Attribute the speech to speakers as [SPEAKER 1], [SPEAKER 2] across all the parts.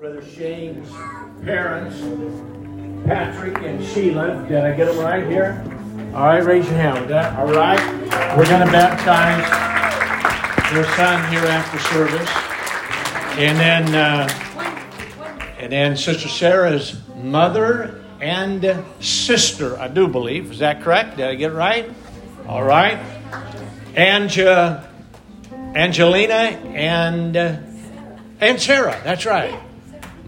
[SPEAKER 1] Brother Shane's parents, Patrick and Sheila. Did I get them right here? All right, raise your hand. All right. We're going to baptize their son here after service. And then, uh, and then Sister Sarah's mother and sister, I do believe. Is that correct? Did I get it right? All right. Uh, Angelina and uh, and Sarah. That's right.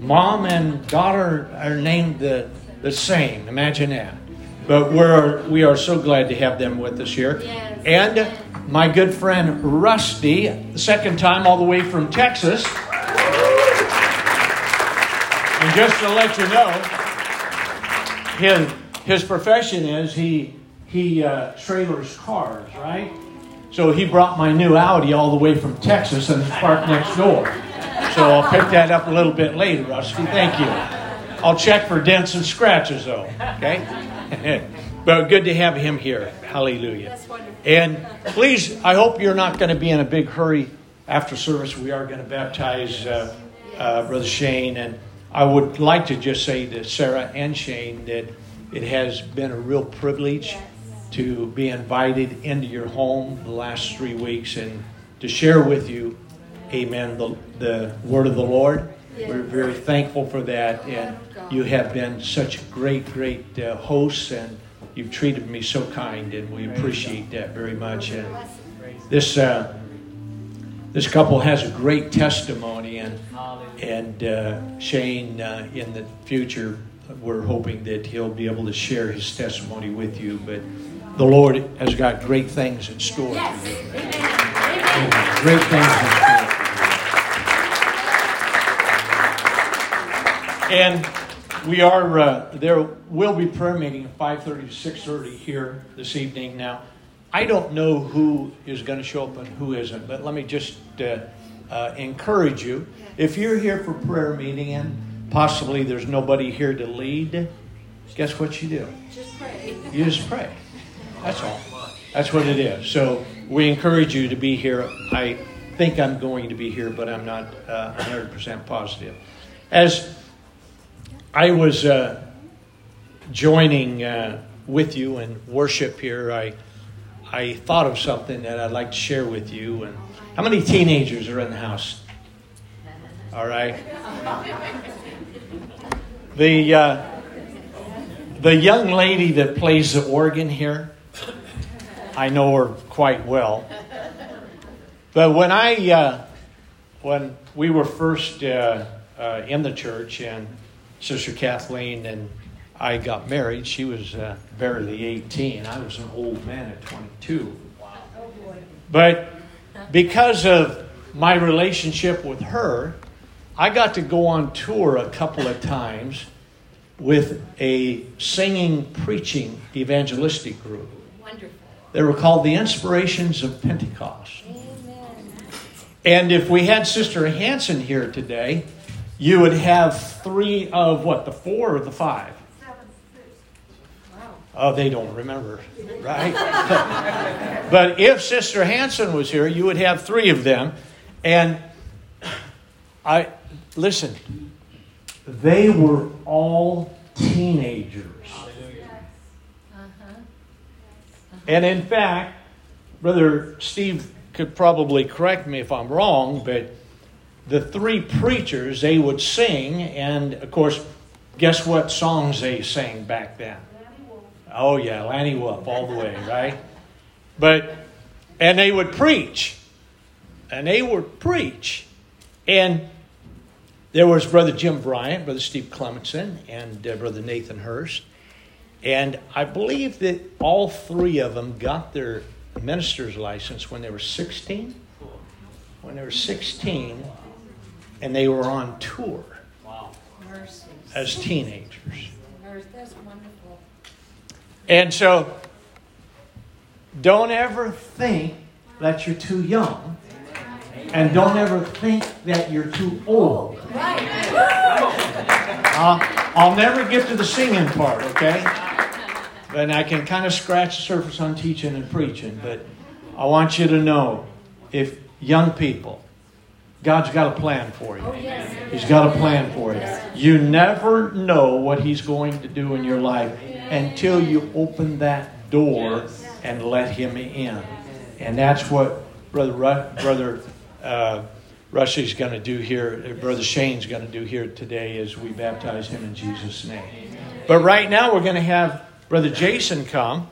[SPEAKER 1] Mom and daughter are named the, the same. Imagine that. But we're we are so glad to have them with us here.
[SPEAKER 2] Yes.
[SPEAKER 1] And my good friend Rusty, the second time all the way from Texas. And just to let you know, his his profession is he he uh, trailers cars, right? So he brought my new Audi all the way from Texas and it's parked next door. So I'll pick that up a little bit later, Rusty. Thank you. I'll check for dents and scratches, though. Okay? but good to have him here. Hallelujah.
[SPEAKER 2] That's wonderful.
[SPEAKER 1] And please, I hope you're not going to be in a big hurry after service. We are going to baptize uh, uh, Brother Shane. And I would like to just say to Sarah and Shane that it has been a real privilege to be invited into your home the last three weeks and to share with you, amen, the, the word of the Lord. We're very thankful for that. And you have been such great, great uh, hosts, and you've treated me so kind, and we appreciate that very much. And this uh, this couple has a great testimony, and and uh, Shane, uh, in the future, we're hoping that he'll be able to share his testimony with you. But the Lord has got great things in store for you.
[SPEAKER 2] Amen.
[SPEAKER 1] Great things in store. And we are uh, there will be prayer meeting at 5:30 to 6:30 here this evening. Now, I don't know who is going to show up and who isn't, but let me just uh, uh, encourage you. If you're here for prayer meeting and possibly there's nobody here to lead, guess what you do?
[SPEAKER 2] Just pray.
[SPEAKER 1] You just pray. That's all. That's what it is. So we encourage you to be here. I think I'm going to be here, but I'm not uh, 100% positive. As I was uh, joining uh, with you in worship here, I I thought of something that I'd like to share with you. And how many teenagers are in the house? All right. The uh, the young lady that plays the organ here, I know her quite well. But when I uh, when we were first uh, uh, in the church and Sister Kathleen and I got married, she was uh, barely 18. I was an old man at 22. Wow! But because of my relationship with her, I got to go on tour a couple of times with a singing, preaching evangelistic group.
[SPEAKER 2] Wonderful.
[SPEAKER 1] They were called the Inspirations of Pentecost.
[SPEAKER 2] Amen.
[SPEAKER 1] And if we had Sister Hanson here today, you would have three of what, the four or the five?
[SPEAKER 2] Wow.
[SPEAKER 1] Oh, they don't remember, right? but if Sister Hanson was here, you would have three of them. And I listen, they were all teenagers.
[SPEAKER 2] Uh-huh.
[SPEAKER 1] And in fact, Brother Steve could probably correct me if I'm wrong, but the three preachers, they would sing, and of course, guess what songs they sang back then? Oh, yeah, Lanny Wolfe, all the way, right? But, and they would preach. And they would preach. And there was Brother Jim Bryant, Brother Steve Clementson, and uh, Brother Nathan Hurst. And I believe that all three of them got their minister's license when they were 16. When they were 16, and they were on tour
[SPEAKER 2] Mercy.
[SPEAKER 1] as teenagers.
[SPEAKER 2] That's wonderful.
[SPEAKER 1] And so, don't ever think that you're too young, and don't ever think that you're too old. I'll, I'll never get to the singing part, okay? And I can kind of scratch the surface on teaching and preaching, but I want you to know if young people, God's got a plan for you.
[SPEAKER 2] Oh.
[SPEAKER 1] He's got a plan for you. You never know what He's going to do in your life until you open that door and let Him in. And that's what Brother Brother uh, Rushie's going to do here. uh, Brother Shane's going to do here today as we baptize him in Jesus' name. But right now we're going to have Brother Jason come,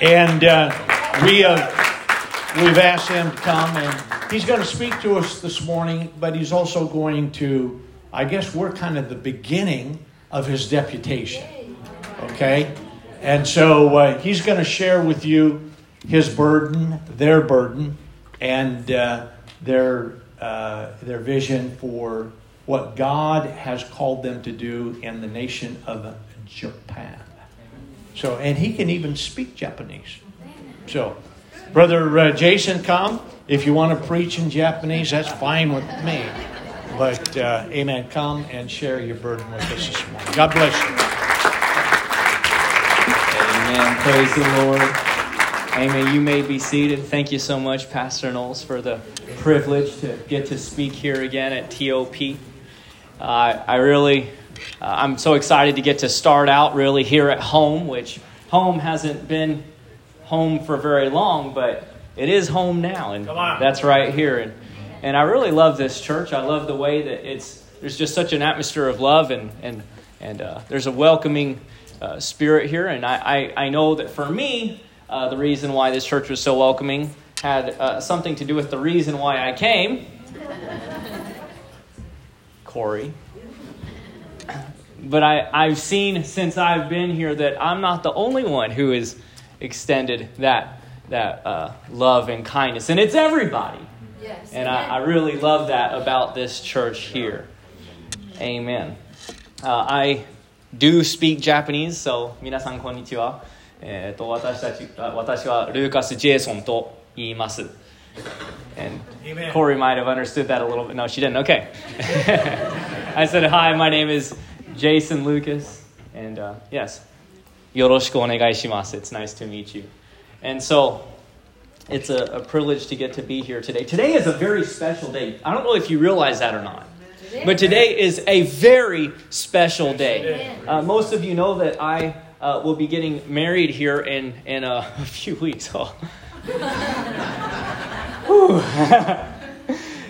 [SPEAKER 1] and uh, we uh, we've asked him to come, and he's going to speak to us this morning. But he's also going to, I guess, we're kind of the beginning of his deputation. Okay? And so uh, he's going to share with you his burden, their burden, and uh, their, uh, their vision for what God has called them to do in the nation of Japan. So, and he can even speak Japanese. So, Brother uh, Jason, come. If you want to preach in Japanese, that's fine with me. But, uh, amen, come and share your burden with us this morning. God bless you.
[SPEAKER 3] Amen. Praise the Lord. Amen. You may be seated. Thank you so much, Pastor Knowles, for the privilege to get to speak here again at TOP. Uh, I really, uh, I'm so excited to get to start out really here at home, which home hasn't been home for very long, but it is home now, and that's right here. And, and I really love this church. I love the way that it's there's just such an atmosphere of love, and and and uh, there's a welcoming uh, spirit here. And I, I I know that for me, uh, the reason why this church was so welcoming had uh, something to do with the reason why I came. Corey. But I, I've seen since I've been here that I'm not the only one who has extended that, that uh, love and kindness. And it's everybody.
[SPEAKER 2] Yes.
[SPEAKER 3] And I, I really love that about this church here. Amen. Uh, I do speak Japanese, so 皆さんこんにちは。えー、と私たちあ私はルーカス・ジェイソンと言います。And
[SPEAKER 1] Amen.
[SPEAKER 3] Corey might have understood that a little bit. No, she didn't. Okay. I said, Hi, my name is Jason Lucas. And uh, yes, よろしくお願いします. It's nice to meet you. And so, it's a, a privilege to get to be here today. Today is a very special day. I don't know if you realize that or not. But today is a very special day. Uh, most of you know that I uh, will be getting married here in, in a, a few weeks. Oh.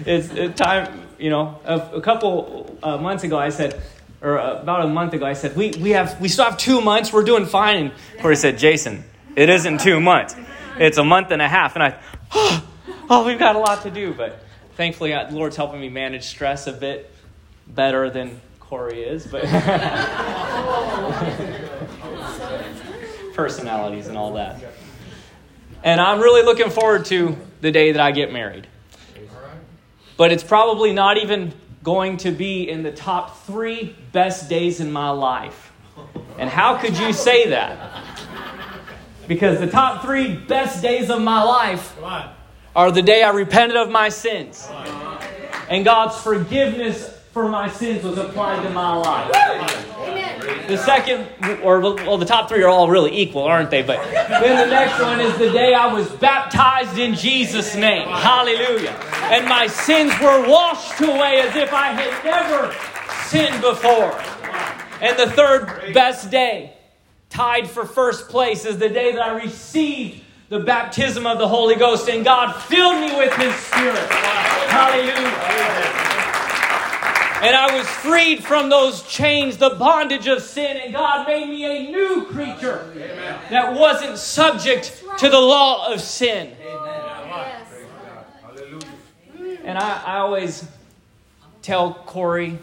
[SPEAKER 3] It's uh, time, you know, a, a couple uh, months ago I said, or about a month ago I said, we, we, have, we still have two months, we're doing fine. And Corey said, Jason, it isn't two months, it's a month and a half. And I, oh, we've got a lot to do. But thankfully, uh, the Lord's helping me manage stress a bit better than Corey is. But personalities and all that. And I'm really looking forward to the day that I get married. But it's probably not even going to be in the top three best days in my life. And how could you say that? Because the top three best days of my life are the day I repented of my sins. And God's forgiveness for my sins was applied to my life.
[SPEAKER 2] Amen.
[SPEAKER 3] The second, or well, the top three are all really equal, aren't they? But then the next one is the day I was baptized in Jesus' name. Hallelujah. And my sins were washed away as if I had never sinned before. And the third best day, tied for first place, is the day that I received the baptism of the Holy Ghost and God filled me with His Spirit. Hallelujah. And I was freed from those chains, the bondage of sin, and God made me a new creature that wasn't subject to the law of sin.
[SPEAKER 2] Yes.
[SPEAKER 3] And I, I always tell Corey,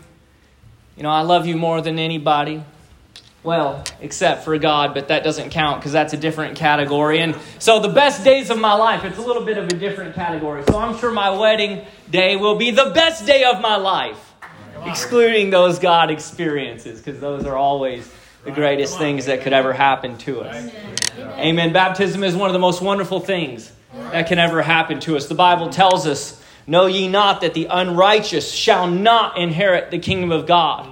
[SPEAKER 3] you know, I love you more than anybody. Well, except for God, but that doesn't count because that's a different category. And so the best days of my life, it's a little bit of a different category. So I'm sure my wedding day will be the best day of my life, excluding those God experiences because those are always the greatest things that could ever happen to us. Amen. Baptism is one of the most wonderful things that can ever happen to us. The Bible tells us, Know ye not that the unrighteous shall not inherit the kingdom of God?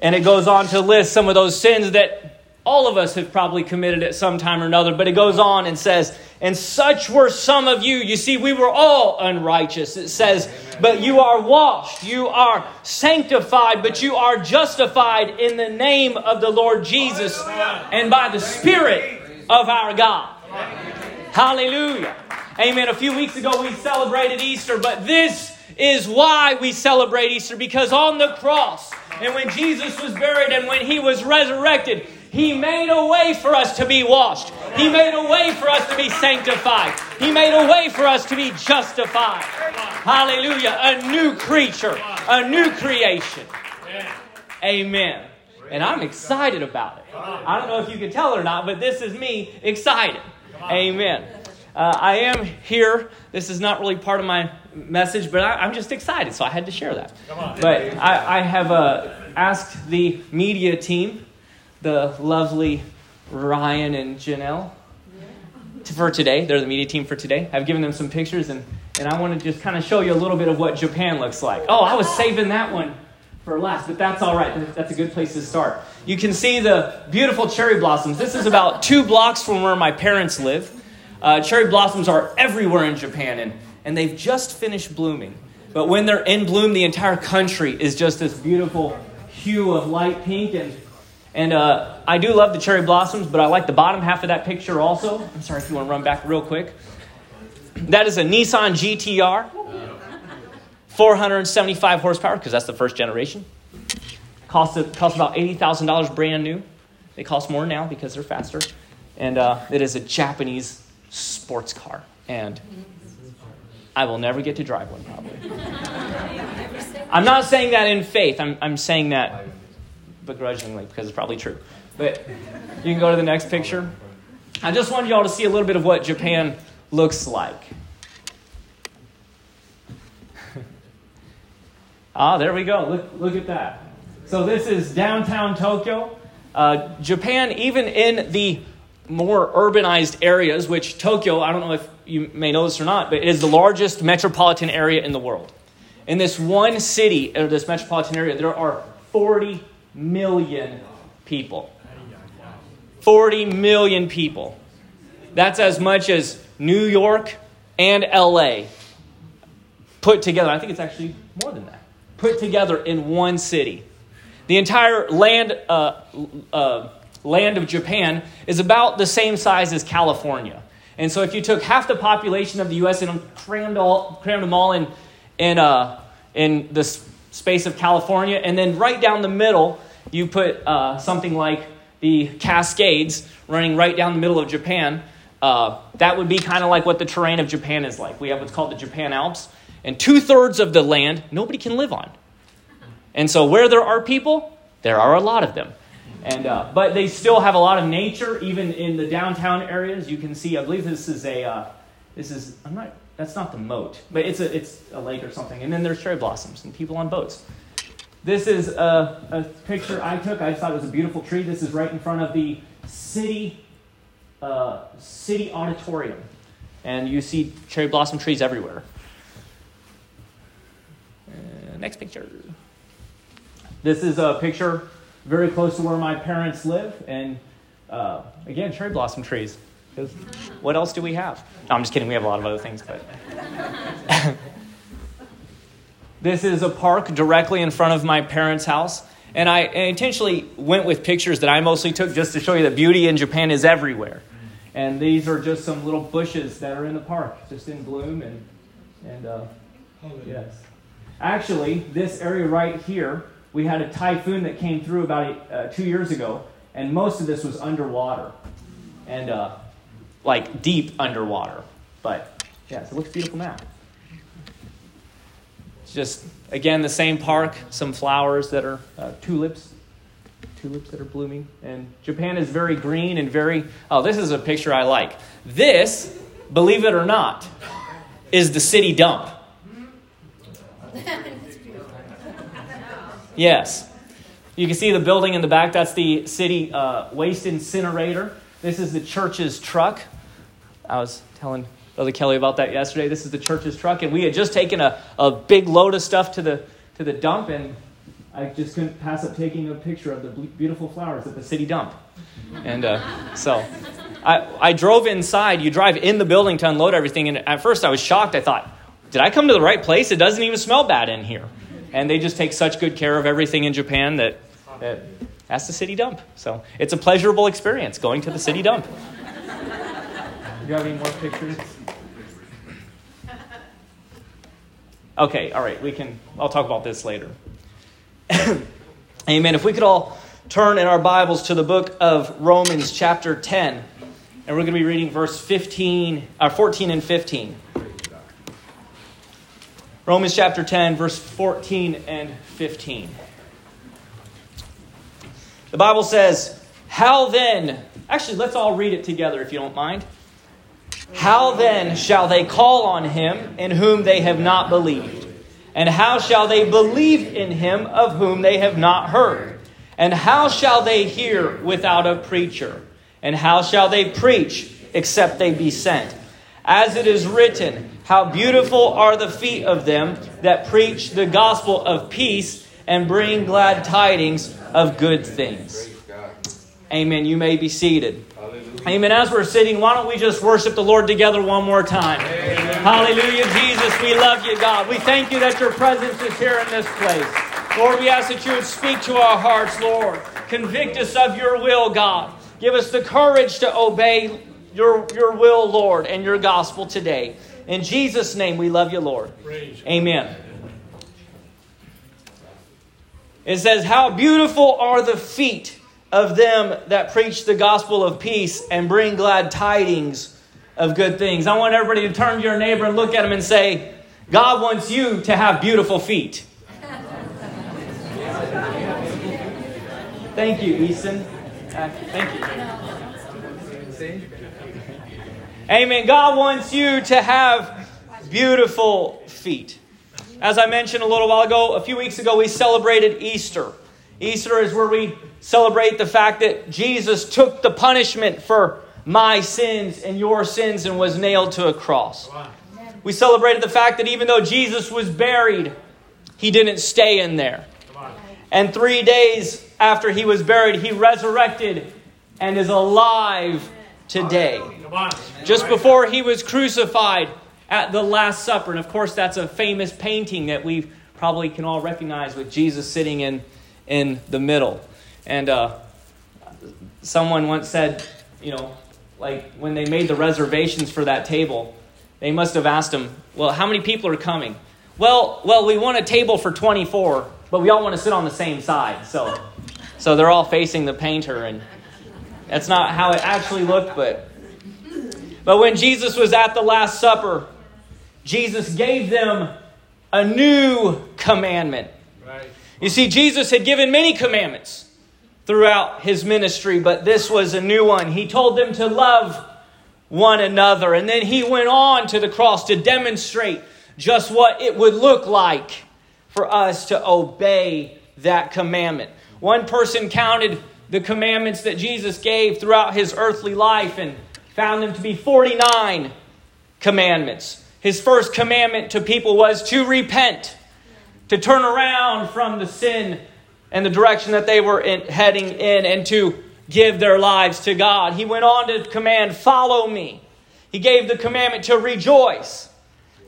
[SPEAKER 3] And it goes on to list some of those sins that all of us have probably committed at some time or another, but it goes on and says, And such were some of you. You see, we were all unrighteous. It says, But you are washed, you are sanctified, but you are justified in the name of the Lord Jesus and by the Spirit of our God. Hallelujah. Amen. A few weeks ago we celebrated Easter, but this is why we celebrate Easter because on the cross and when Jesus was buried and when he was resurrected, he made a way for us to be washed. He made a way for us to be sanctified. He made a way for us to be justified. Hallelujah. A new creature, a new creation. Amen. And I'm excited about it. I don't know if you can tell or not, but this is me excited. Amen. Uh, I am here. This is not really part of my message, but I, am just excited, so I had to share that. But I, I have uh, asked the media team, the lovely Ryan and Janelle, for today. They're the media team for today. I've given them some pictures, and, and I want to just kind of show you a little bit of what Japan looks like. Oh, I was saving that one for last, but that's all right. That's a good place to start. You can see the beautiful cherry blossoms. This is about two blocks from where my parents live. Uh, cherry blossoms are everywhere in Japan, and, and they've just finished blooming. But when they're in bloom, the entire country is just this beautiful hue of light pink. And, and uh, I do love the cherry blossoms, but I like the bottom half of that picture also. I'm sorry if you want to run back real quick. That is a Nissan GTR, 475 horsepower, because that's the first generation. Cost, cost about $80,000 brand new. They cost more now because they're faster. And uh, it is a Japanese sports car. And I will never get to drive one, probably. I'm not saying that in faith, I'm, I'm saying that begrudgingly because it's probably true. But you can go to the next picture. I just wanted y'all to see a little bit of what Japan looks like. ah, there we go. Look, look at that. So, this is downtown Tokyo. Uh, Japan, even in the more urbanized areas, which Tokyo, I don't know if you may know this or not, but it is the largest metropolitan area in the world. In this one city, or this metropolitan area, there are 40 million people. 40 million people. That's as much as New York and LA put together. I think it's actually more than that. Put together in one city. The entire land uh, uh, land of Japan is about the same size as California. And so if you took half the population of the U.S. and crammed, all, crammed them all in, in, uh, in the space of California, and then right down the middle, you put uh, something like the Cascades running right down the middle of Japan, uh, that would be kind of like what the terrain of Japan is like. We have what's called the Japan Alps, and two thirds of the land nobody can live on. And so where there are people, there are a lot of them. And, uh, but they still have a lot of nature, even in the downtown areas. You can see, I believe this is a, uh, this is, I'm not, that's not the moat, but it's a, it's a lake or something. And then there's cherry blossoms and people on boats. This is a, a picture I took. I thought it was a beautiful tree. This is right in front of the city, uh, city auditorium. And you see cherry blossom trees everywhere. Uh, next picture. This is a picture very close to where my parents live, and uh, again, cherry blossom trees. Because what else do we have? No, I'm just kidding. We have a lot of other things, but. this is a park directly in front of my parents' house. And I intentionally went with pictures that I mostly took just to show you that beauty in Japan is everywhere. And these are just some little bushes that are in the park, just in bloom. And, and uh, yes. Actually, this area right here we had a typhoon that came through about uh, two years ago, and most of this was underwater, and uh, like deep underwater. But yeah, so it looks beautiful now. It's just again the same park, some flowers that are uh, tulips, tulips that are blooming, and Japan is very green and very. Oh, this is a picture I like. This, believe it or not, is the city dump. Yes. You can see the building in the back. That's the city uh, waste incinerator. This is the church's truck. I was telling Brother Kelly about that yesterday. This is the church's truck, and we had just taken a, a big load of stuff to the to the dump, and I just couldn't pass up taking a picture of the beautiful flowers at the city dump. And uh, so I, I drove inside. You drive in the building to unload everything. And at first I was shocked. I thought, did I come to the right place? It doesn't even smell bad in here. And they just take such good care of everything in Japan that, that that's the city dump. So it's a pleasurable experience going to the city dump. Do you have any more pictures? Okay, all right, we can, I'll talk about this later. Amen. If we could all turn in our Bibles to the book of Romans, chapter 10, and we're going to be reading verse 15, uh, 14 and 15. Romans chapter 10, verse 14 and 15. The Bible says, How then, actually, let's all read it together if you don't mind. How then shall they call on him in whom they have not believed? And how shall they believe in him of whom they have not heard? And how shall they hear without a preacher? And how shall they preach except they be sent? As it is written, How beautiful are the feet of them that preach the gospel of peace and bring glad tidings of good things. Amen. You may be seated. Amen. As we're sitting, why don't we just worship the Lord together one more time? Amen. Hallelujah, Jesus. We love you, God. We thank you that your presence is here in this place. Lord, we ask that you would speak to our hearts, Lord. Convict us of your will, God. Give us the courage to obey your, your will, Lord, and your gospel today. In Jesus' name, we love you, Lord. Amen. It says, How beautiful are the feet of them that preach the gospel of peace and bring glad tidings of good things. I want everybody to turn to your neighbor and look at him and say, God wants you to have beautiful feet. Thank you, Easton. Uh, thank you. Amen. God wants you to have beautiful feet. As I mentioned a little while ago, a few weeks ago, we celebrated Easter. Easter is where we celebrate the fact that Jesus took the punishment for my sins and your sins and was nailed to a cross. We celebrated the fact that even though Jesus was buried, he didn't stay in there. And three days after he was buried, he resurrected and is alive today. Just before he was crucified at the Last Supper. And of course, that's a famous painting that we probably can all recognize with Jesus sitting in, in the middle. And uh, someone once said, you know, like when they made the reservations for that table, they must have asked him, well, how many people are coming? Well, well, we want a table for 24, but we all want to sit on the same side. So, so they're all facing the painter, and that's not how it actually looked, but but when Jesus was at the Last Supper, Jesus gave them a new commandment. Right. You see, Jesus had given many commandments throughout his ministry, but this was a new one. He told them to love one another. And then he went on to the cross to demonstrate just what it would look like for us to obey that commandment. One person counted the commandments that Jesus gave throughout his earthly life and found them to be 49 commandments. His first commandment to people was to repent, to turn around from the sin and the direction that they were in, heading in, and to give their lives to God. He went on to command, Follow me. He gave the commandment to rejoice,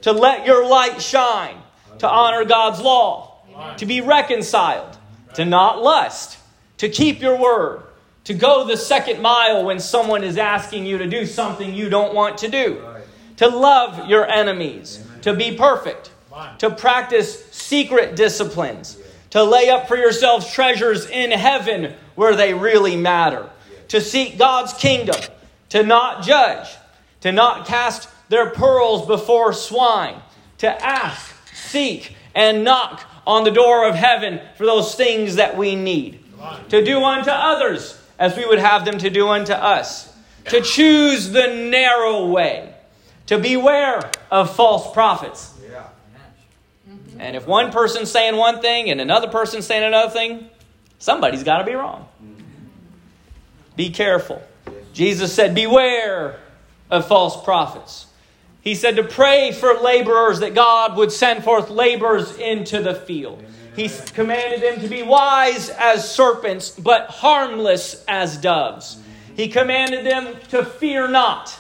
[SPEAKER 3] to let your light shine, to honor God's law, to be reconciled, to not lust, to keep your word, to go the second mile when someone is asking you to do something you don't want to do to love your enemies, to be perfect, to practice secret disciplines, to lay up for yourselves treasures in heaven where they really matter, to seek God's kingdom, to not judge, to not cast their pearls before swine, to ask, seek, and knock on the door of heaven for those things that we need, to do unto others as we would have them to do unto us, to choose the narrow way to beware of false prophets. Yeah. And if one person's saying one thing and another person's saying another thing, somebody's got to be wrong. Be careful. Jesus said, Beware of false prophets. He said to pray for laborers that God would send forth laborers into the field. He commanded them to be wise as serpents, but harmless as doves. He commanded them to fear not.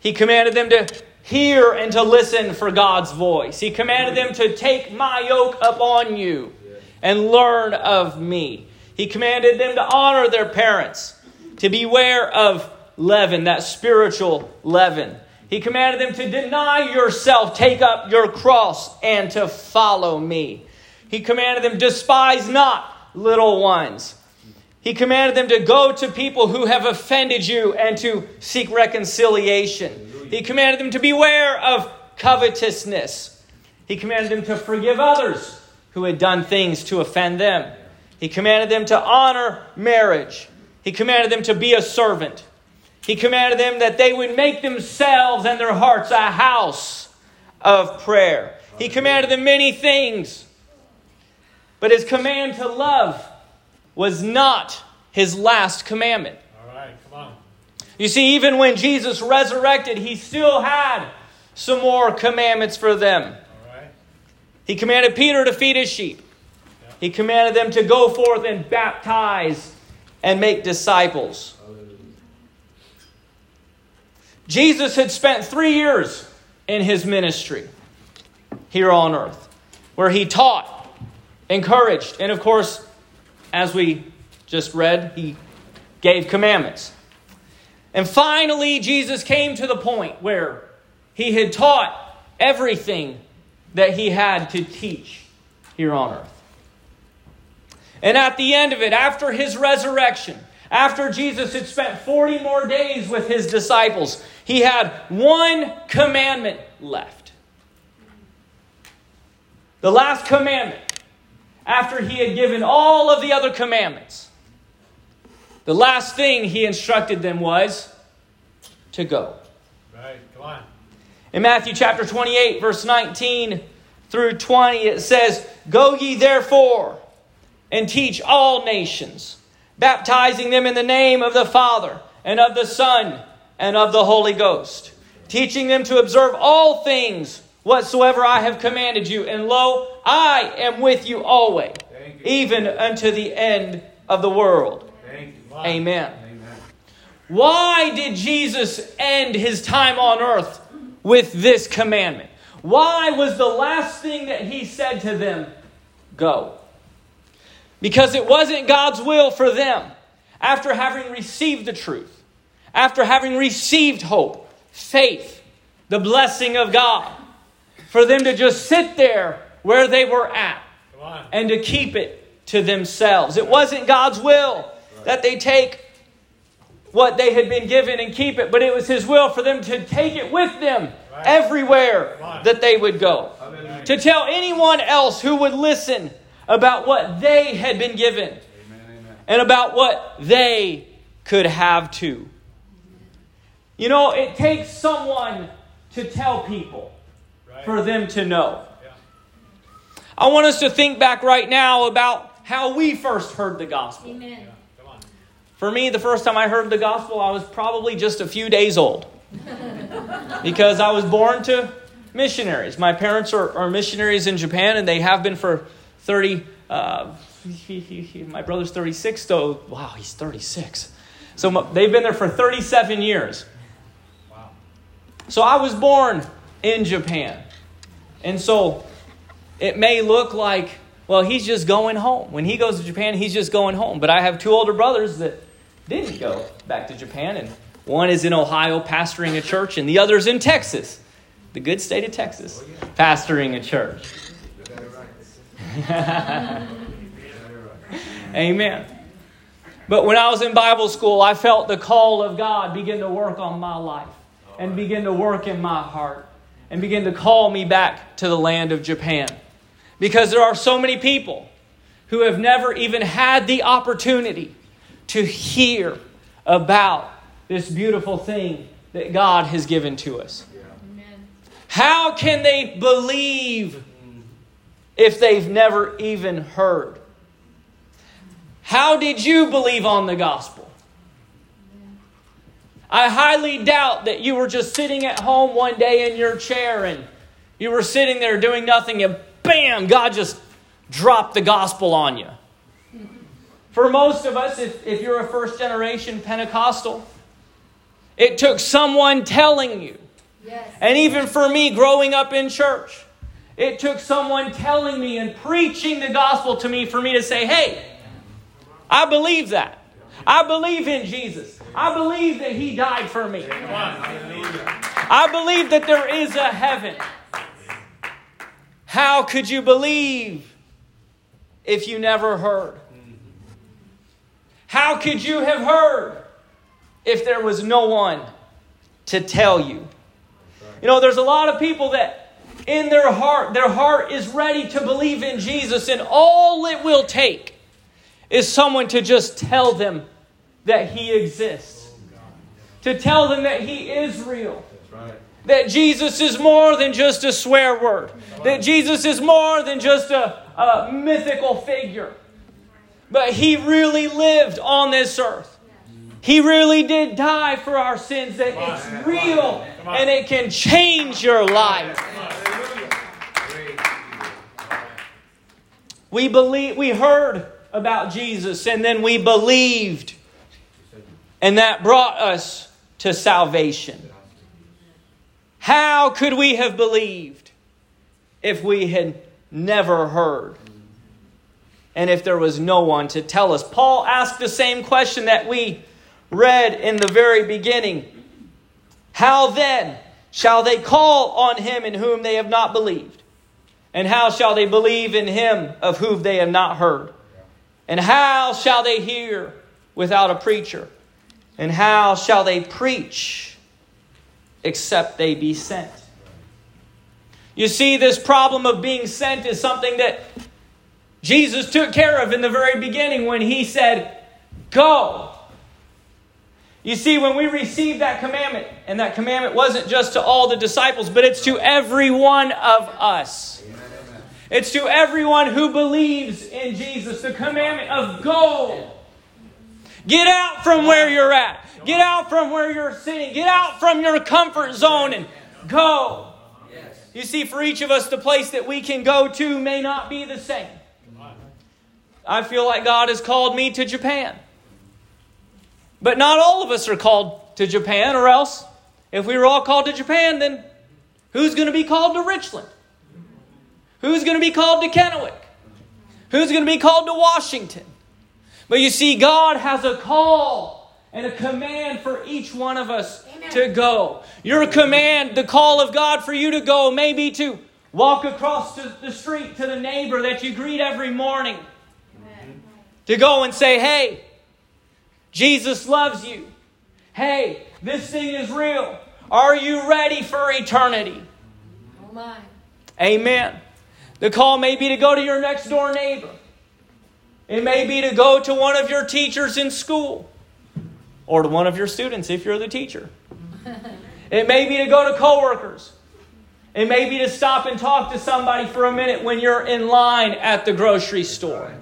[SPEAKER 3] He commanded them to hear and to listen for God's voice. He commanded them to take my yoke upon you and learn of me. He commanded them to honor their parents, to beware of leaven, that spiritual leaven. He commanded them to deny yourself, take up your cross, and to follow me. He commanded them, despise not little ones. He commanded them to go to people who have offended you and to seek reconciliation. He commanded them to beware of covetousness. He commanded them to forgive others who had done things to offend them. He commanded them to honor marriage. He commanded them to be a servant. He commanded them that they would make themselves and their hearts a house of prayer. He commanded them many things. But his command to love was not his last commandment.
[SPEAKER 1] All right, come on.
[SPEAKER 3] You see, even when Jesus resurrected, he still had some more commandments for them.
[SPEAKER 1] All right.
[SPEAKER 3] He commanded Peter to feed his sheep. He commanded them to go forth and baptize and make disciples. Jesus had spent three years in his ministry here on earth, where he taught, encouraged, and of course, as we just read, he gave commandments. And finally, Jesus came to the point where he had taught everything that he had to teach here on earth. And at the end of it, after his resurrection, after Jesus had spent 40 more days with his disciples, he had one commandment left. The last commandment, after he had given all of the other commandments, the last thing he instructed them was to go.
[SPEAKER 1] Right, come on.
[SPEAKER 3] In Matthew chapter 28, verse 19 through 20, it says, Go ye therefore and teach all nations, baptizing them in the name of the Father and of the Son and of the Holy Ghost, teaching them to observe all things whatsoever I have commanded you. And lo, I am with you always,
[SPEAKER 1] you.
[SPEAKER 3] even unto the end of the world.
[SPEAKER 1] Thank you.
[SPEAKER 3] Amen.
[SPEAKER 1] Amen.
[SPEAKER 3] Why did Jesus end his time on earth with this commandment? Why was the last thing that he said to them, go? Because it wasn't God's will for them, after having received the truth, after having received hope, faith, the blessing of God, for them to just sit there where they were at
[SPEAKER 1] Come on.
[SPEAKER 3] and to keep it to themselves. It wasn't God's will that they take what they had been given and keep it, but it was His will for them to take it with them
[SPEAKER 1] Right.
[SPEAKER 3] everywhere that they would go. To tell anyone else who would listen about what they had been given
[SPEAKER 1] Amen. Amen.
[SPEAKER 3] and about what they could have too. You know, it takes someone to tell people. For them to know. I want us to think back right now about how we first heard the gospel.
[SPEAKER 2] Amen.
[SPEAKER 1] Yeah. Come on.
[SPEAKER 3] For me, the first time I heard the gospel, I was probably just a few days old. because I was born to missionaries. My parents are, are missionaries in Japan, and they have been for 30. Uh, my brother's 36, so wow, he's 36. So my- they've been there for 37 years.
[SPEAKER 1] Wow.
[SPEAKER 3] So I was born in Japan. And so it may look like, well, he's just going home. When he goes to Japan, he's just going home. But I have two older brothers that didn't go back to Japan. And one is in Ohio pastoring a church, and the other's in Texas, the good state of Texas, pastoring a church. Amen. But when I was in Bible school, I felt the call of God begin to work on my life and begin to work in my heart and begin to call me back to the land of Japan. Because there are so many people who have never even had the opportunity to hear about this beautiful thing that God has given to us. How can they believe if they've never even heard? How did you believe on the gospel? I highly doubt that you were just sitting at home one day in your chair and you were sitting there doing nothing and bam, God just dropped the gospel on you. For most of us, if, if you're a first generation Pentecostal, it took someone telling you.
[SPEAKER 2] Yes.
[SPEAKER 3] And even for me growing up in church, it took someone telling me and preaching the gospel to me for me to say, hey, I believe that. I believe in Jesus. I believe that He died for me. I believe that there is a heaven. How could you believe if you never heard? How could you have heard if there was no one to tell you? You know, there's a lot of people that in their heart, their heart is ready to believe in Jesus, and all it will take is someone to just tell them that He exists, to tell them that He is real. That Jesus is more than just a swear word. That Jesus is more than just a, a mythical figure. But He really lived on this earth. He really did die for our sins. That it's real and it can change your life. We believe we heard about Jesus and then we believed. And that brought us to salvation. How could we have believed if we had never heard? And if there was no one to tell us? Paul asked the same question that we read in the very beginning. How then shall they call on him in whom they have not believed? And how shall they believe in him of whom they have not heard? And how shall they hear without a preacher? And how shall they preach except they be sent? You see, this problem of being sent is something that Jesus took care of in the very beginning when he said, Go. You see, when we receive that commandment, and that commandment wasn't just to all the disciples, but it's to every one of us. It's to everyone who believes in Jesus. The commandment of go. Get out from where you're at. Get out from where you're sitting. Get out from your comfort zone and go. You see, for each of us, the place that we can go to may not be the same. I feel like God has called me to Japan. But not all of us are called to Japan, or else, if we were all called to Japan, then who's going to be called to Richland? Who's going to be called to Kennewick? Who's going to be called to Washington? But you see, God has a call and a command for each one of us
[SPEAKER 2] Amen.
[SPEAKER 3] to go. Your command, the call of God for you to go, may be to walk across the street to the neighbor that you greet every morning. To go and say, hey, Jesus loves you. Hey, this thing is real. Are you ready for eternity?
[SPEAKER 2] Oh.
[SPEAKER 3] Amen. The call may be to go to your next door neighbor. It may be to go to one of your teachers in school or to one of your students if you're the teacher. It may be to go to coworkers. It may be to stop and talk to somebody for a minute when you're in line at the grocery store.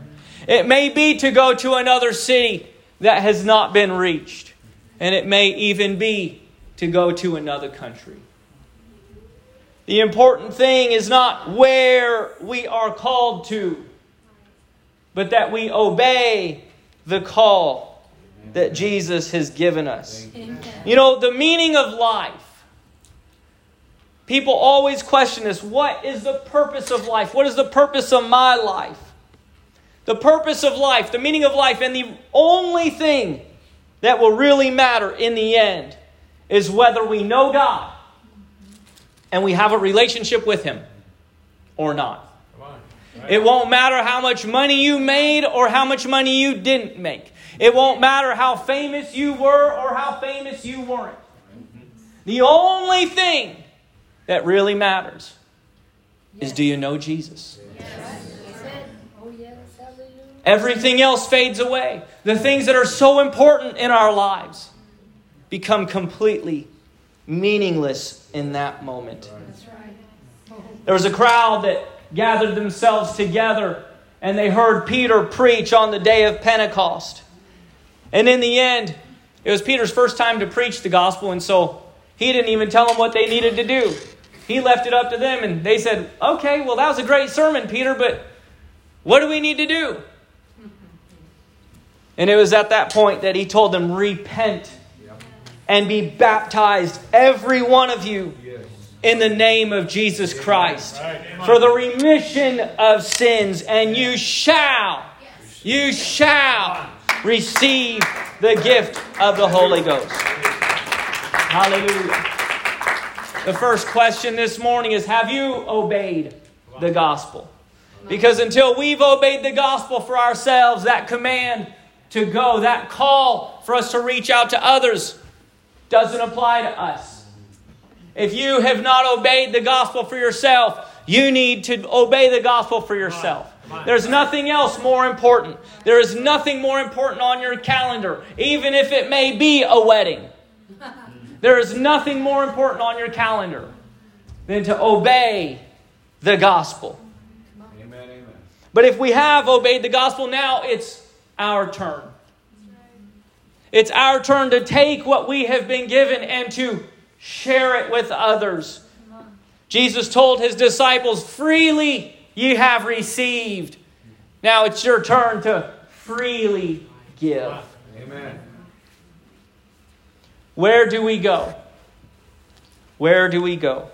[SPEAKER 3] It may be to go to another city that has not been reached. And it may even be to go to another country. The important thing is not where we are called to, but that we obey the call that Jesus has given us.
[SPEAKER 2] Amen.
[SPEAKER 3] You know, the meaning of life. People always question this. What is the purpose of life? What is the purpose of my life? The purpose of life, the meaning of life, and the only thing that will really matter in the end is whether we know God and we have a relationship with Him or not. It won't matter how much money you made or how much money you didn't make. It won't matter how famous you were or how famous you weren't. The only thing that really matters is do you know Jesus?
[SPEAKER 2] Oh yes.
[SPEAKER 3] Everything else fades away. The things that are so important in our lives become completely meaningless in that moment. There was a crowd that gathered themselves together and they heard Peter preach on the day of Pentecost. And in the end, it was Peter's first time to preach the gospel, and so he didn't even tell them what they needed to do. He left it up to them, and they said, Okay, well, that was a great sermon, Peter, but what do we need to do? And it was at that point that he told them, Repent and be baptized, every one of you, in the name of Jesus Christ, for the remission of sins, and you shall, you shall receive the gift of the Holy Ghost. Hallelujah. The first question this morning is Have you obeyed the gospel? Because until we've obeyed the gospel for ourselves, that command to go, that call for us to reach out to others, doesn't apply to us. If you have not obeyed the gospel for yourself, you need to obey the gospel for yourself. There's nothing else more important. There is nothing more important on your calendar, even if it may be a wedding. There is nothing more important on your calendar than to obey the gospel. Amen, amen. But if we have obeyed the gospel, now it's our turn. It's our turn to take what we have been given and to share it with others. Jesus told his disciples, Freely ye have received. Now it's your turn to freely give. Amen. Where do we go? Where do we go?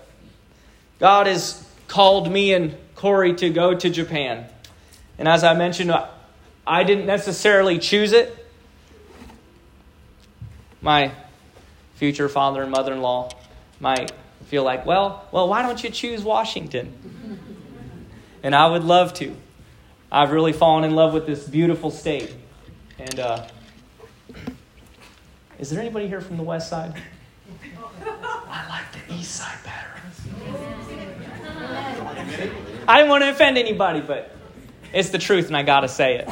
[SPEAKER 3] God has called me and Corey to go to Japan. And as I mentioned, I didn't necessarily choose it. My future father and mother in law might feel like, well, well, why don't you choose Washington? and I would love to. I've really fallen in love with this beautiful state. And uh, is there anybody here from the west side? I like the east side better. I didn't want to offend anybody, but it's the truth and I got to say it.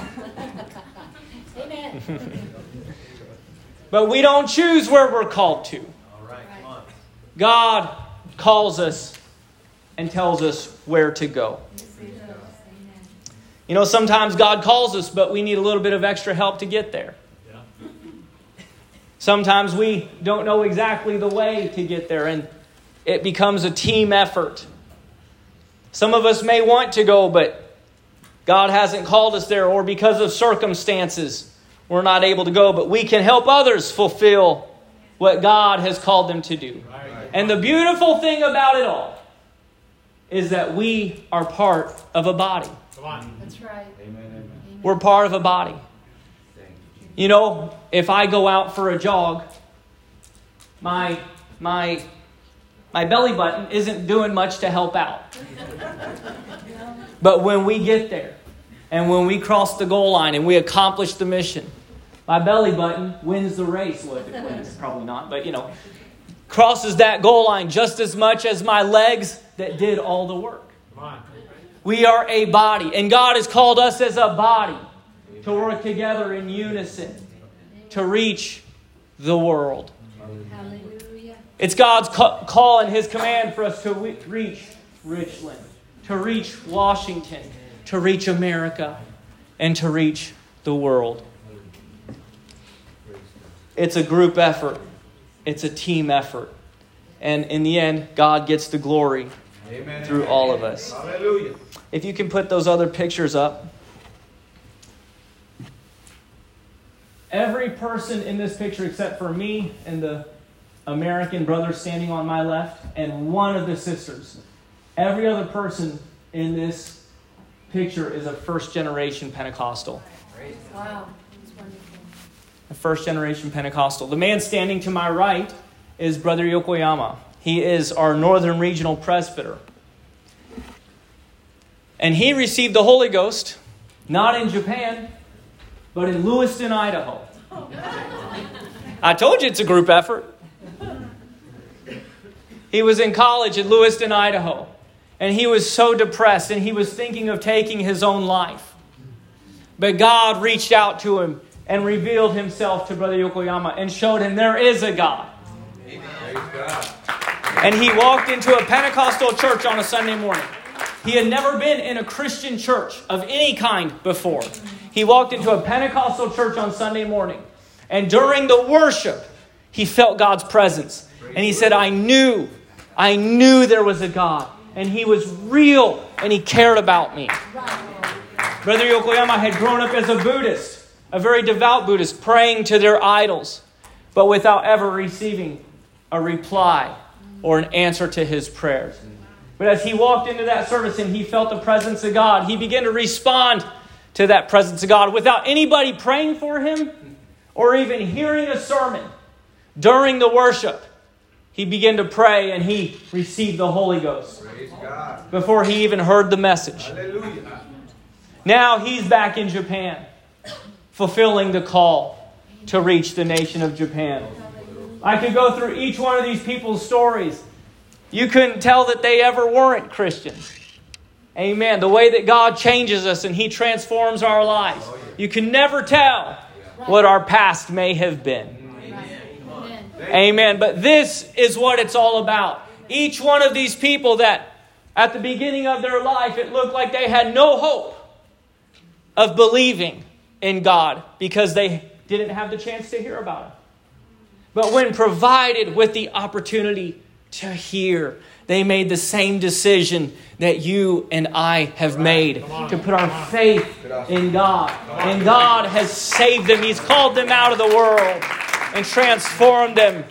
[SPEAKER 3] Amen. but we don't choose where we're called to. God calls us and tells us where to go. You know, sometimes God calls us, but we need a little bit of extra help to get there. Sometimes we don't know exactly the way to get there, and it becomes a team effort. Some of us may want to go, but God hasn't called us there, or because of circumstances, we're not able to go. But we can help others fulfill what God has called them to do. And the beautiful thing about it all is that we are part of a body.
[SPEAKER 2] That's right. Amen,
[SPEAKER 3] We're part of a body. You know, if I go out for a jog, my my my belly button isn't doing much to help out. But when we get there and when we cross the goal line and we accomplish the mission, my belly button wins the race. Well, it wins, probably not, but you know, crosses that goal line just as much as my legs that did all the work. We are a body, and God has called us as a body to work together in unison to reach the world. Hallelujah. It's God's call and His command for us to reach Richland, to reach Washington, to reach America, and to reach the world. It's a group effort, it's a team effort. And in the end, God gets the glory Amen. through all of us. Hallelujah. If you can put those other pictures up. Every person in this picture, except for me and the American brother standing on my left, and one of the sisters, every other person in this picture is a first generation Pentecostal. Wow. A first generation Pentecostal. The man standing to my right is Brother Yokoyama. He is our northern regional presbyter. And he received the Holy Ghost not in Japan, but in Lewiston, Idaho. I told you it's a group effort. He was in college at Lewiston, Idaho, and he was so depressed and he was thinking of taking his own life. But God reached out to him and revealed himself to Brother Yokoyama and showed him there is a God. And he walked into a Pentecostal church on a Sunday morning. He had never been in a Christian church of any kind before. He walked into a Pentecostal church on Sunday morning, and during the worship, he felt God's presence. And he said, I knew, I knew there was a God, and he was real, and he cared about me. Brother Yokoyama had grown up as a Buddhist, a very devout Buddhist, praying to their idols, but without ever receiving a reply or an answer to his prayers. But as he walked into that service and he felt the presence of God, he began to respond to that presence of God without anybody praying for him or even hearing a sermon during the worship. He began to pray and he received the Holy Ghost before he even heard the message. Hallelujah. Now he's back in Japan, fulfilling the call to reach the nation of Japan. I could go through each one of these people's stories you couldn't tell that they ever weren't Christians. Amen. The way that God changes us and He transforms our lives. You can never tell what our past may have been. Amen. But this is what it's all about. Each one of these people that at the beginning of their life it looked like they had no hope of believing in God because they didn't have the chance to hear about Him. But when provided with the opportunity to hear. They made the same decision that you and I have made to put our faith in God. And God has saved them. He's called them out of the world and transformed them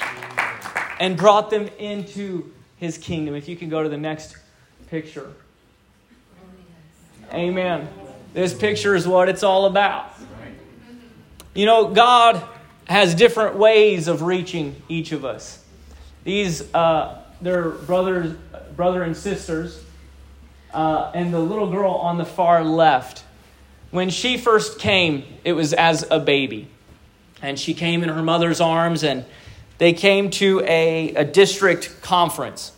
[SPEAKER 3] and brought them into His kingdom. If you can go to the next picture. Amen. This picture is what it's all about. You know, God has different ways of reaching each of us. These, uh, their brothers, brother and sisters, uh, and the little girl on the far left. When she first came, it was as a baby. And she came in her mother's arms, and they came to a, a district conference.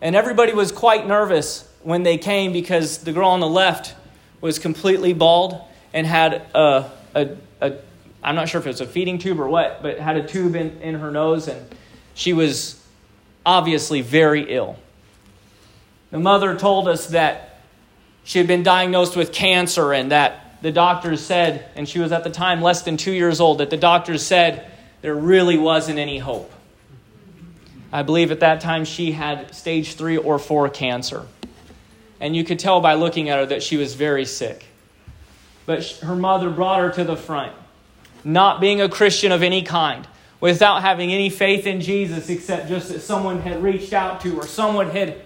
[SPEAKER 3] And everybody was quite nervous when they came because the girl on the left was completely bald and had a, a, a I'm not sure if it was a feeding tube or what, but had a tube in, in her nose, and she was obviously very ill. The mother told us that she had been diagnosed with cancer and that the doctors said, and she was at the time less than two years old, that the doctors said there really wasn't any hope. I believe at that time she had stage three or four cancer. And you could tell by looking at her that she was very sick. But her mother brought her to the front, not being a Christian of any kind, without having any faith in Jesus except just that someone had reached out to her, someone had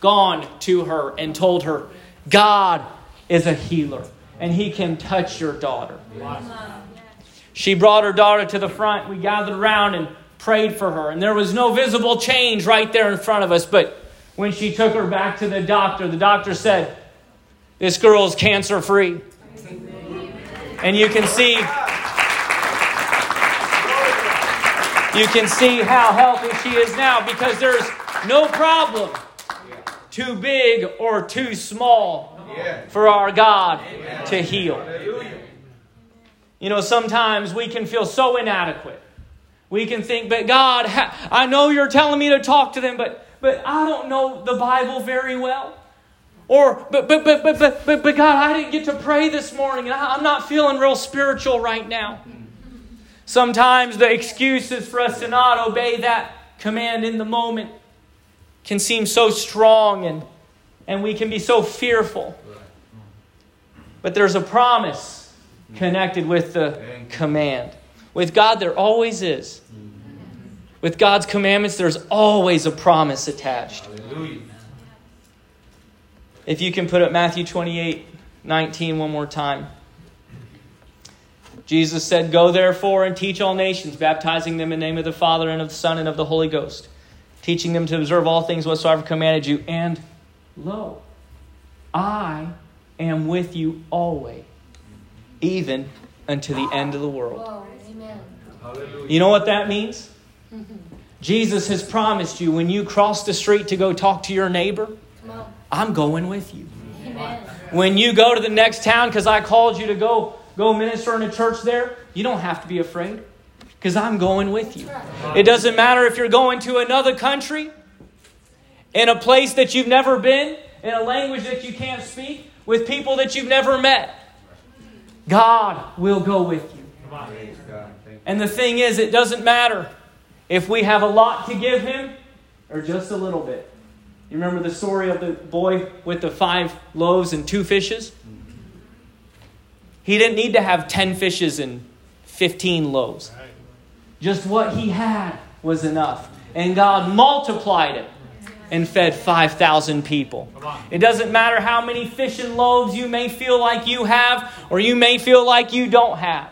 [SPEAKER 3] gone to her and told her, God is a healer and he can touch your daughter. She brought her daughter to the front. We gathered around and prayed for her. And there was no visible change right there in front of us. But when she took her back to the doctor, the doctor said, This girl is cancer free. And you can see You can see how healthy she is now because there's no problem too big or too small for our God to heal. You know, sometimes we can feel so inadequate. We can think, but God, I know you're telling me to talk to them, but, but I don't know the Bible very well. Or, but, but, but, but, but, but, but God, I didn't get to pray this morning, and I'm not feeling real spiritual right now. Sometimes the excuses for us to not obey that command in the moment can seem so strong and, and we can be so fearful. But there's a promise connected with the command. With God, there always is. With God's commandments, there's always a promise attached. If you can put up Matthew 28 19 one more time. Jesus said, Go therefore and teach all nations, baptizing them in the name of the Father and of the Son and of the Holy Ghost, teaching them to observe all things whatsoever commanded you. And lo, I am with you always, even unto the end of the world. You know what that means? Jesus has promised you when you cross the street to go talk to your neighbor, I'm going with you. Amen. When you go to the next town because I called you to go go minister in a church there, you don't have to be afraid because I'm going with you. It doesn't matter if you're going to another country, in a place that you've never been, in a language that you can't speak, with people that you've never met. God will go with you. And the thing is, it doesn't matter if we have a lot to give Him or just a little bit. You remember the story of the boy with the five loaves and two fishes? He didn't need to have 10 fishes and 15 loaves. Just what he had was enough. And God multiplied it and fed 5,000 people. It doesn't matter how many fish and loaves you may feel like you have or you may feel like you don't have.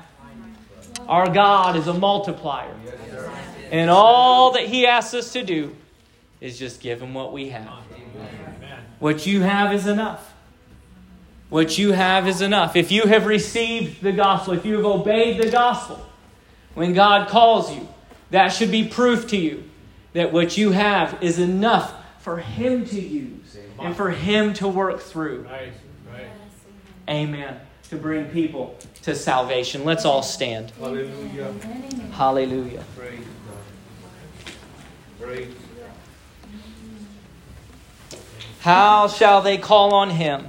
[SPEAKER 3] Our God is a multiplier. And all that He asks us to do is just give Him what we have. What you have is enough. What you have is enough. If you have received the gospel, if you have obeyed the gospel, when God calls you, that should be proof to you that what you have is enough for Him to use and for Him to work through. Right, right. Amen. To bring people to salvation. Let's all stand. Hallelujah. Hallelujah. Praise God. Praise How shall they call on him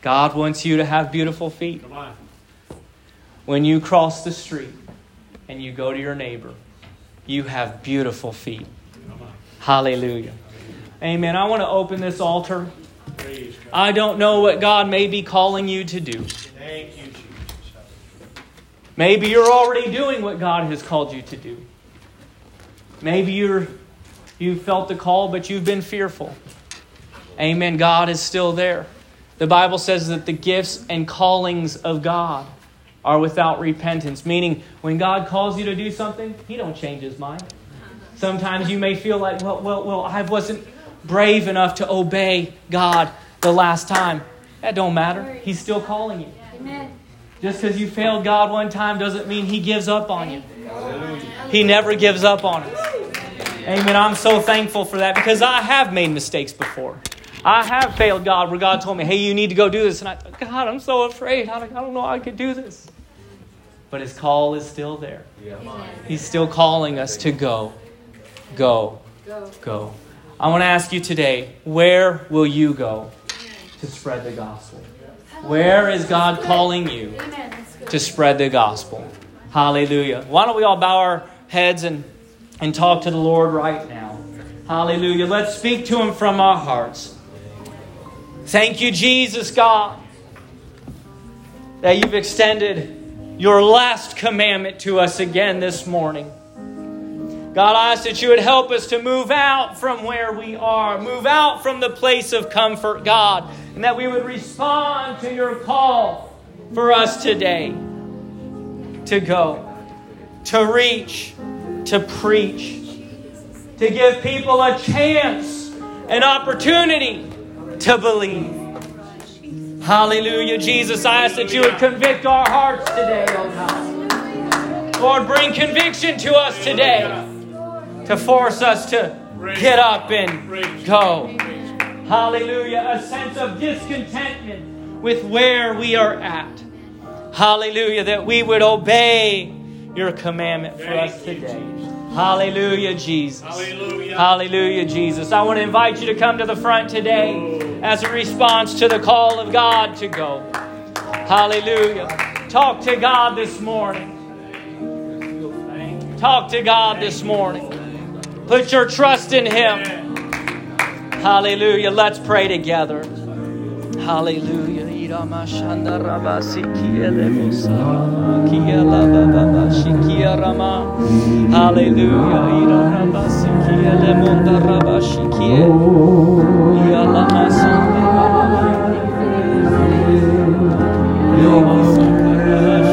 [SPEAKER 3] God wants you to have beautiful feet. When you cross the street and you go to your neighbor, you have beautiful feet. Hallelujah. Amen. I want to open this altar. I don't know what God may be calling you to do. Maybe you're already doing what God has called you to do. Maybe you're you felt the call, but you've been fearful. Amen. God is still there. The Bible says that the gifts and callings of God are without repentance, meaning when God calls you to do something, He don't change His mind. Sometimes you may feel like, well, well, well, I wasn't brave enough to obey God the last time. That don't matter. He's still calling you. Amen. Just because you failed God one time doesn't mean He gives up on you. He never gives up on us. Amen. I'm so thankful for that because I have made mistakes before. I have failed God where God told me, hey, you need to go do this. And I thought, God, I'm so afraid. I don't know I could do this. But His call is still there. He's still calling us to go. Go. Go. I want to ask you today where will you go to spread the gospel? Where is God calling you to spread the gospel? Hallelujah. Why don't we all bow our heads and and talk to the Lord right now. Hallelujah. Let's speak to Him from our hearts. Thank you, Jesus, God, that you've extended your last commandment to us again this morning. God, I ask that you would help us to move out from where we are, move out from the place of comfort, God, and that we would respond to your call for us today to go, to reach, to preach, to give people a chance, an opportunity to believe. Hallelujah. Jesus, I ask that you would convict our hearts today, oh God. Lord, bring conviction to us today to force us to get up and go. Hallelujah. A sense of discontentment with where we are at. Hallelujah. That we would obey your commandment for us today. Hallelujah, Jesus. Hallelujah. Hallelujah, Jesus. I want to invite you to come to the front today as a response to the call of God to go. Hallelujah. Talk to God this morning. Talk to God this morning. Put your trust in Him. Hallelujah. Let's pray together. Hallelujah. Irama shanda raba sikiele musa kiela baba shikia rama. Hallelujah.
[SPEAKER 4] Irama sikiele munda raba shikie. Iala masanda raba. Yo masanda raba.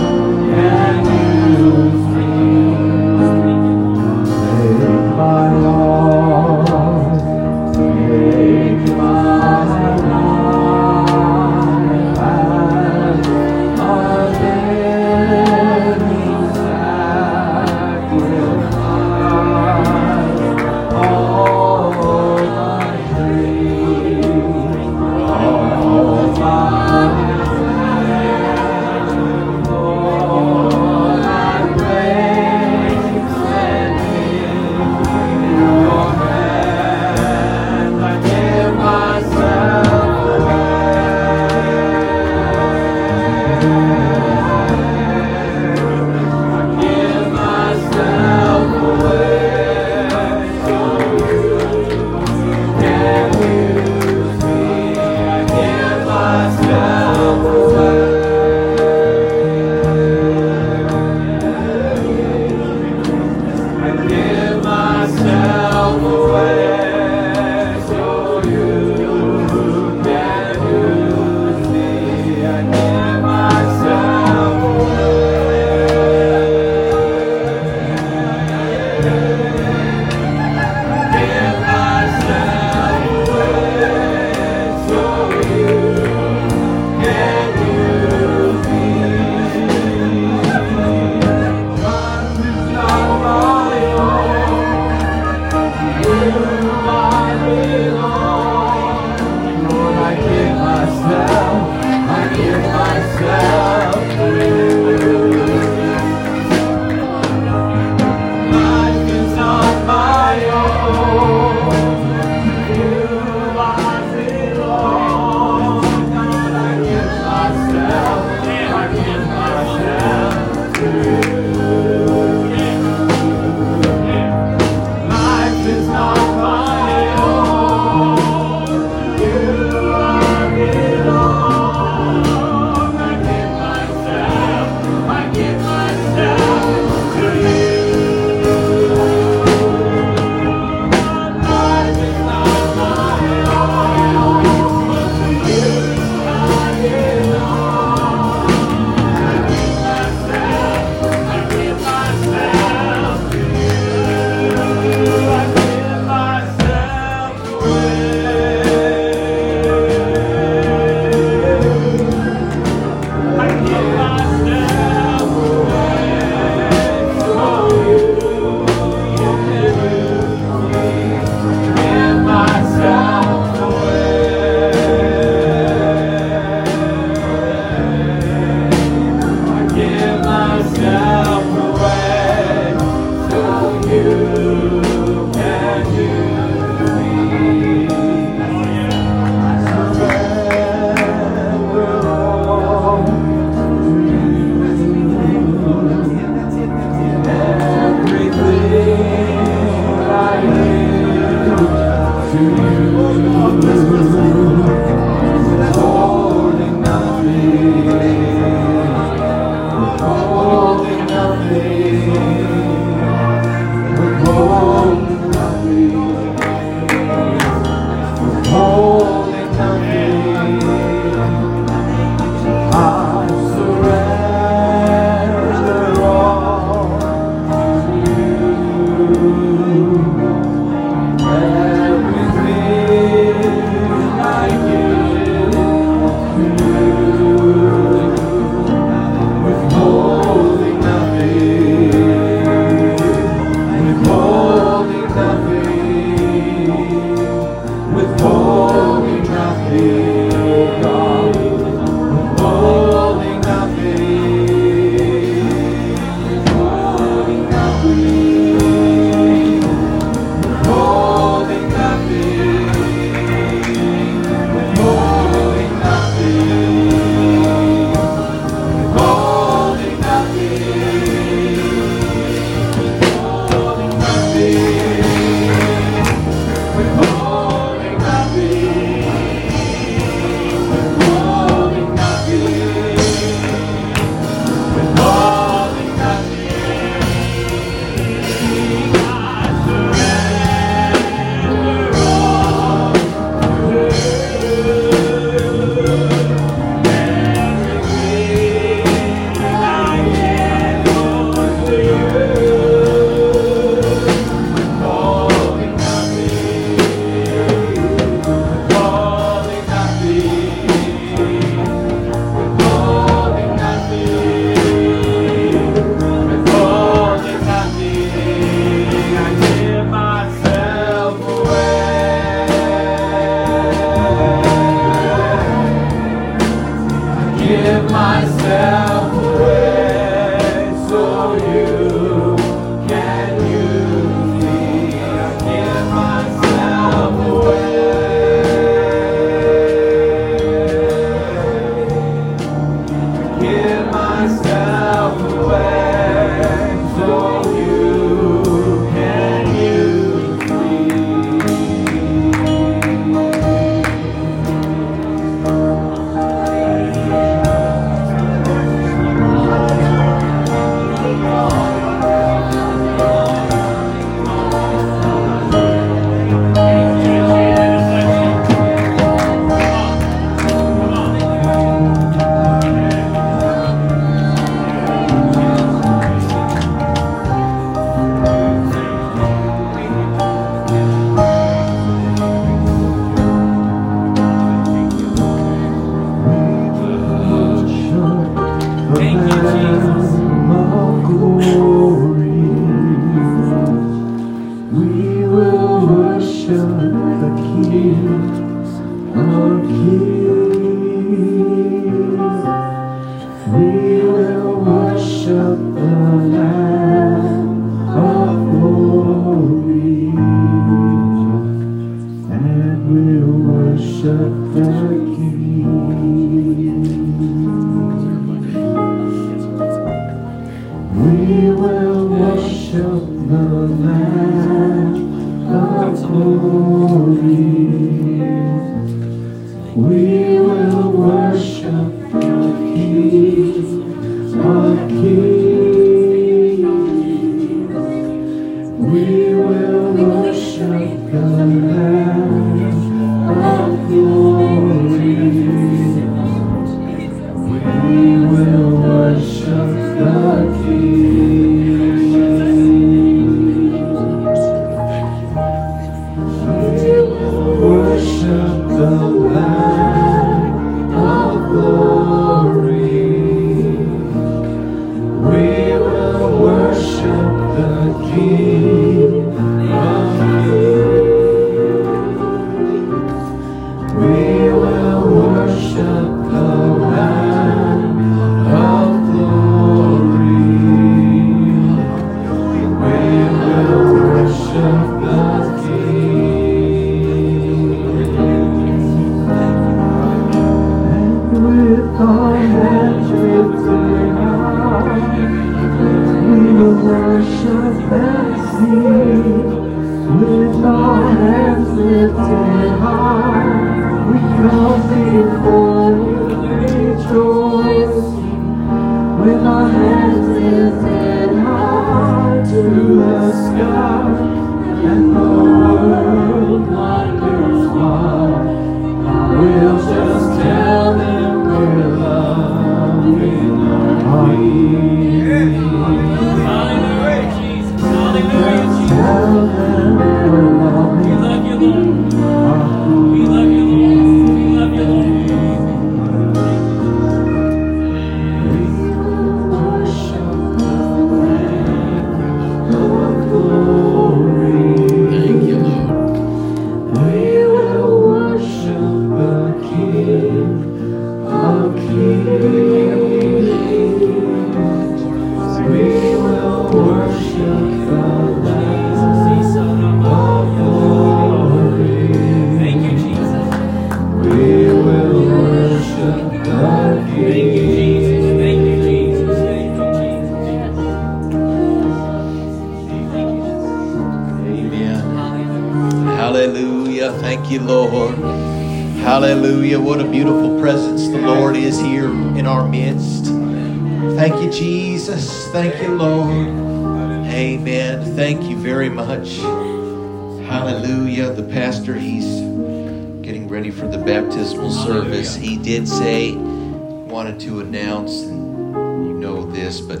[SPEAKER 5] Did say, wanted to announce, and you know this, but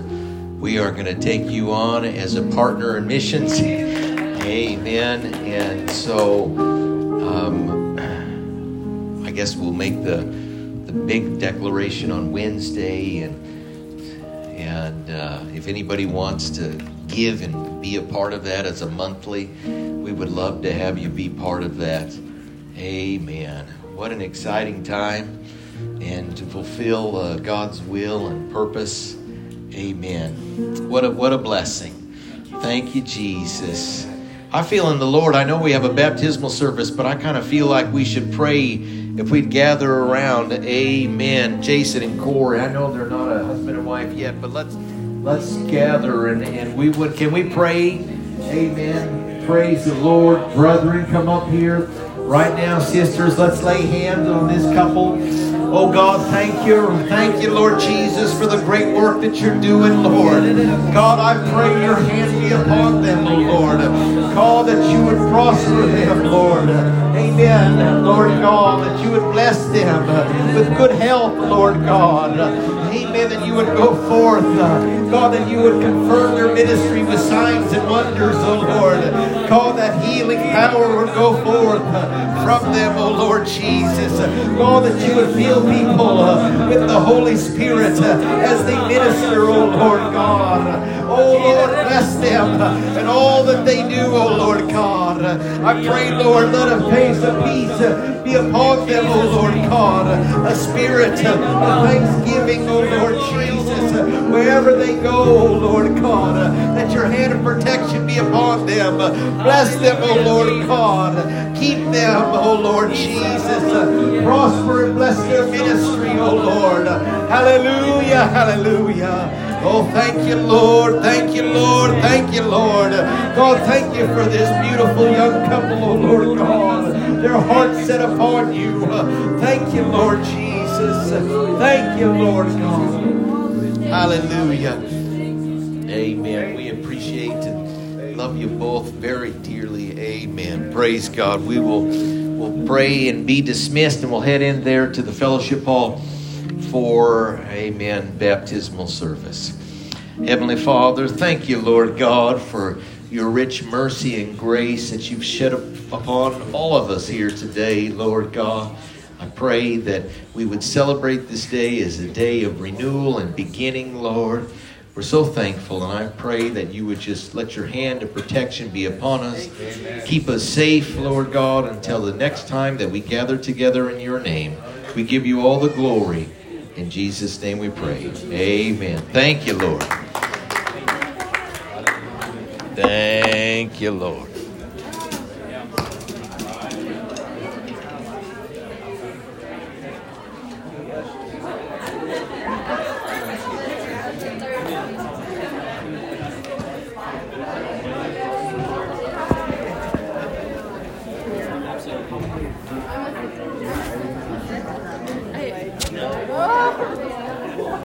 [SPEAKER 5] we are going to take you on as a partner in missions. Amen. And so, um, I guess we'll make the the big declaration on Wednesday, and and uh, if anybody wants to give and be a part of that as a monthly, we would love to have you be part of that. Amen. What an exciting time and to fulfill uh, God's will and purpose. Amen. What a, what a blessing. Thank you, Jesus. I feel in the Lord, I know we have a baptismal service, but I kind of feel like we should pray if we'd gather around. Amen. Jason and Corey, I know they're not a husband and wife yet, but let's let's gather and, and we would can we pray? Amen. Praise the Lord. Brethren, come up here. Right now, sisters, let's lay hands on this couple. Oh God, thank you. Thank you, Lord Jesus, for the great work that you're doing, Lord. God, I pray your hand be upon them, oh Lord. God, that you would prosper them, Lord. Amen, Lord God, that you would bless them with good health, Lord God. Amen, that you would go forth. God, that you would confirm their ministry with signs and wonders, oh Lord. God, that healing power would go forth from them, oh Lord Jesus. God, that you would fill people with the Holy Spirit as they minister, oh Lord God. Oh Lord, bless them and all that they do, oh Lord God. I pray, Lord, let a face of peace be upon them, oh Lord God. A spirit of thanksgiving, oh Lord Jesus, wherever they go, oh Lord God. That your hand of protection be upon them. Bless them, oh Lord God. Keep them, oh Lord Jesus. Prosper and bless their ministry, oh Lord. Hallelujah, hallelujah. Oh, thank you, Lord. Thank you, Lord. Thank you, Lord. God, thank you for this beautiful young couple, oh Lord God. Their hearts set upon you. Thank you, Lord Jesus. Thank you, Lord God. Hallelujah. Amen. We appreciate and love you both very dearly. Amen. Praise God. We will will pray and be dismissed, and we'll head in there to the fellowship hall for, amen, baptismal service. Heavenly Father, thank you, Lord God, for your rich mercy and grace that you've shed upon all of us here today, Lord God. I pray that we would celebrate this day as a day of renewal and beginning, Lord. We're so thankful, and I pray that you would just let your hand of protection be upon us. Amen. Keep us safe, Lord God, until the next time that we gather together in your name. We give you all the glory. In Jesus' name we pray. Amen. Thank you, Lord. Thank you, Lord.